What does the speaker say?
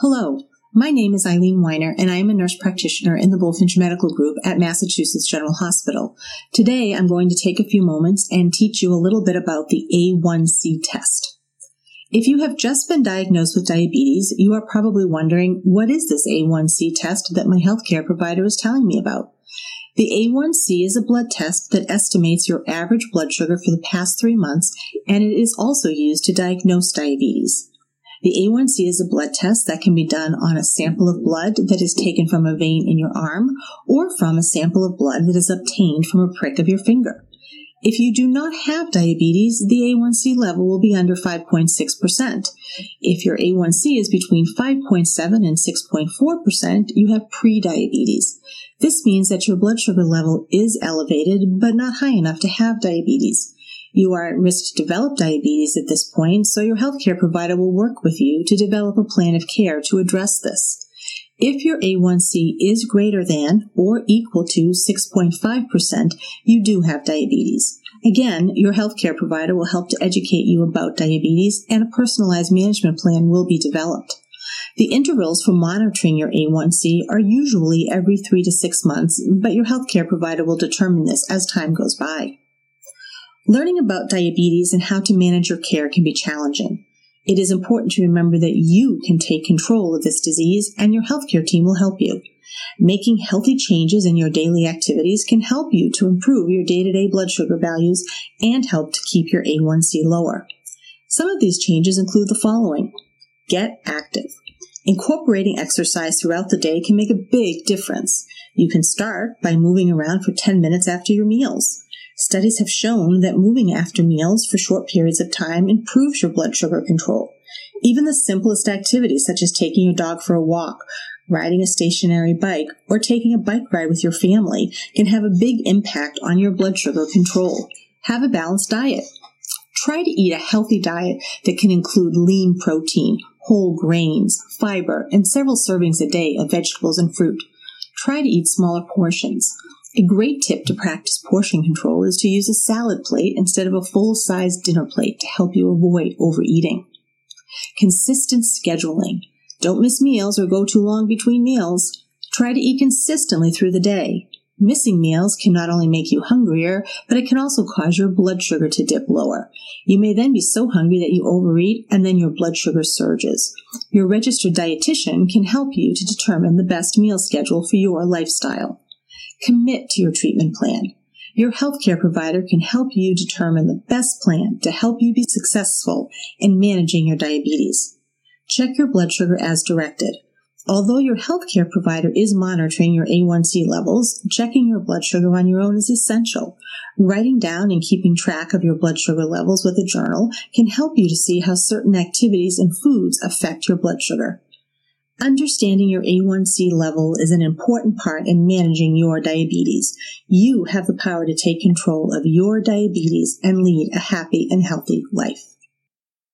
Hello, my name is Eileen Weiner, and I am a nurse practitioner in the Bulfinch Medical Group at Massachusetts General Hospital. Today, I'm going to take a few moments and teach you a little bit about the A1C test. If you have just been diagnosed with diabetes, you are probably wondering, what is this A1C test that my healthcare provider is telling me about? The A1C is a blood test that estimates your average blood sugar for the past three months, and it is also used to diagnose diabetes. The A1C is a blood test that can be done on a sample of blood that is taken from a vein in your arm or from a sample of blood that is obtained from a prick of your finger. If you do not have diabetes, the A1C level will be under 5.6%. If your A1C is between 5.7 and 6.4%, you have prediabetes. This means that your blood sugar level is elevated, but not high enough to have diabetes. You are at risk to develop diabetes at this point, so your healthcare provider will work with you to develop a plan of care to address this. If your A1C is greater than or equal to 6.5%, you do have diabetes. Again, your healthcare provider will help to educate you about diabetes and a personalized management plan will be developed. The intervals for monitoring your A1C are usually every three to six months, but your healthcare provider will determine this as time goes by. Learning about diabetes and how to manage your care can be challenging. It is important to remember that you can take control of this disease and your healthcare team will help you. Making healthy changes in your daily activities can help you to improve your day to day blood sugar values and help to keep your A1C lower. Some of these changes include the following Get active. Incorporating exercise throughout the day can make a big difference. You can start by moving around for 10 minutes after your meals. Studies have shown that moving after meals for short periods of time improves your blood sugar control. Even the simplest activities, such as taking your dog for a walk, riding a stationary bike, or taking a bike ride with your family, can have a big impact on your blood sugar control. Have a balanced diet. Try to eat a healthy diet that can include lean protein, whole grains, fiber, and several servings a day of vegetables and fruit. Try to eat smaller portions. A great tip to practice portion control is to use a salad plate instead of a full size dinner plate to help you avoid overeating. Consistent scheduling. Don't miss meals or go too long between meals. Try to eat consistently through the day. Missing meals can not only make you hungrier, but it can also cause your blood sugar to dip lower. You may then be so hungry that you overeat and then your blood sugar surges. Your registered dietitian can help you to determine the best meal schedule for your lifestyle. Commit to your treatment plan. Your healthcare provider can help you determine the best plan to help you be successful in managing your diabetes. Check your blood sugar as directed. Although your healthcare provider is monitoring your A1C levels, checking your blood sugar on your own is essential. Writing down and keeping track of your blood sugar levels with a journal can help you to see how certain activities and foods affect your blood sugar. Understanding your A1C level is an important part in managing your diabetes. You have the power to take control of your diabetes and lead a happy and healthy life.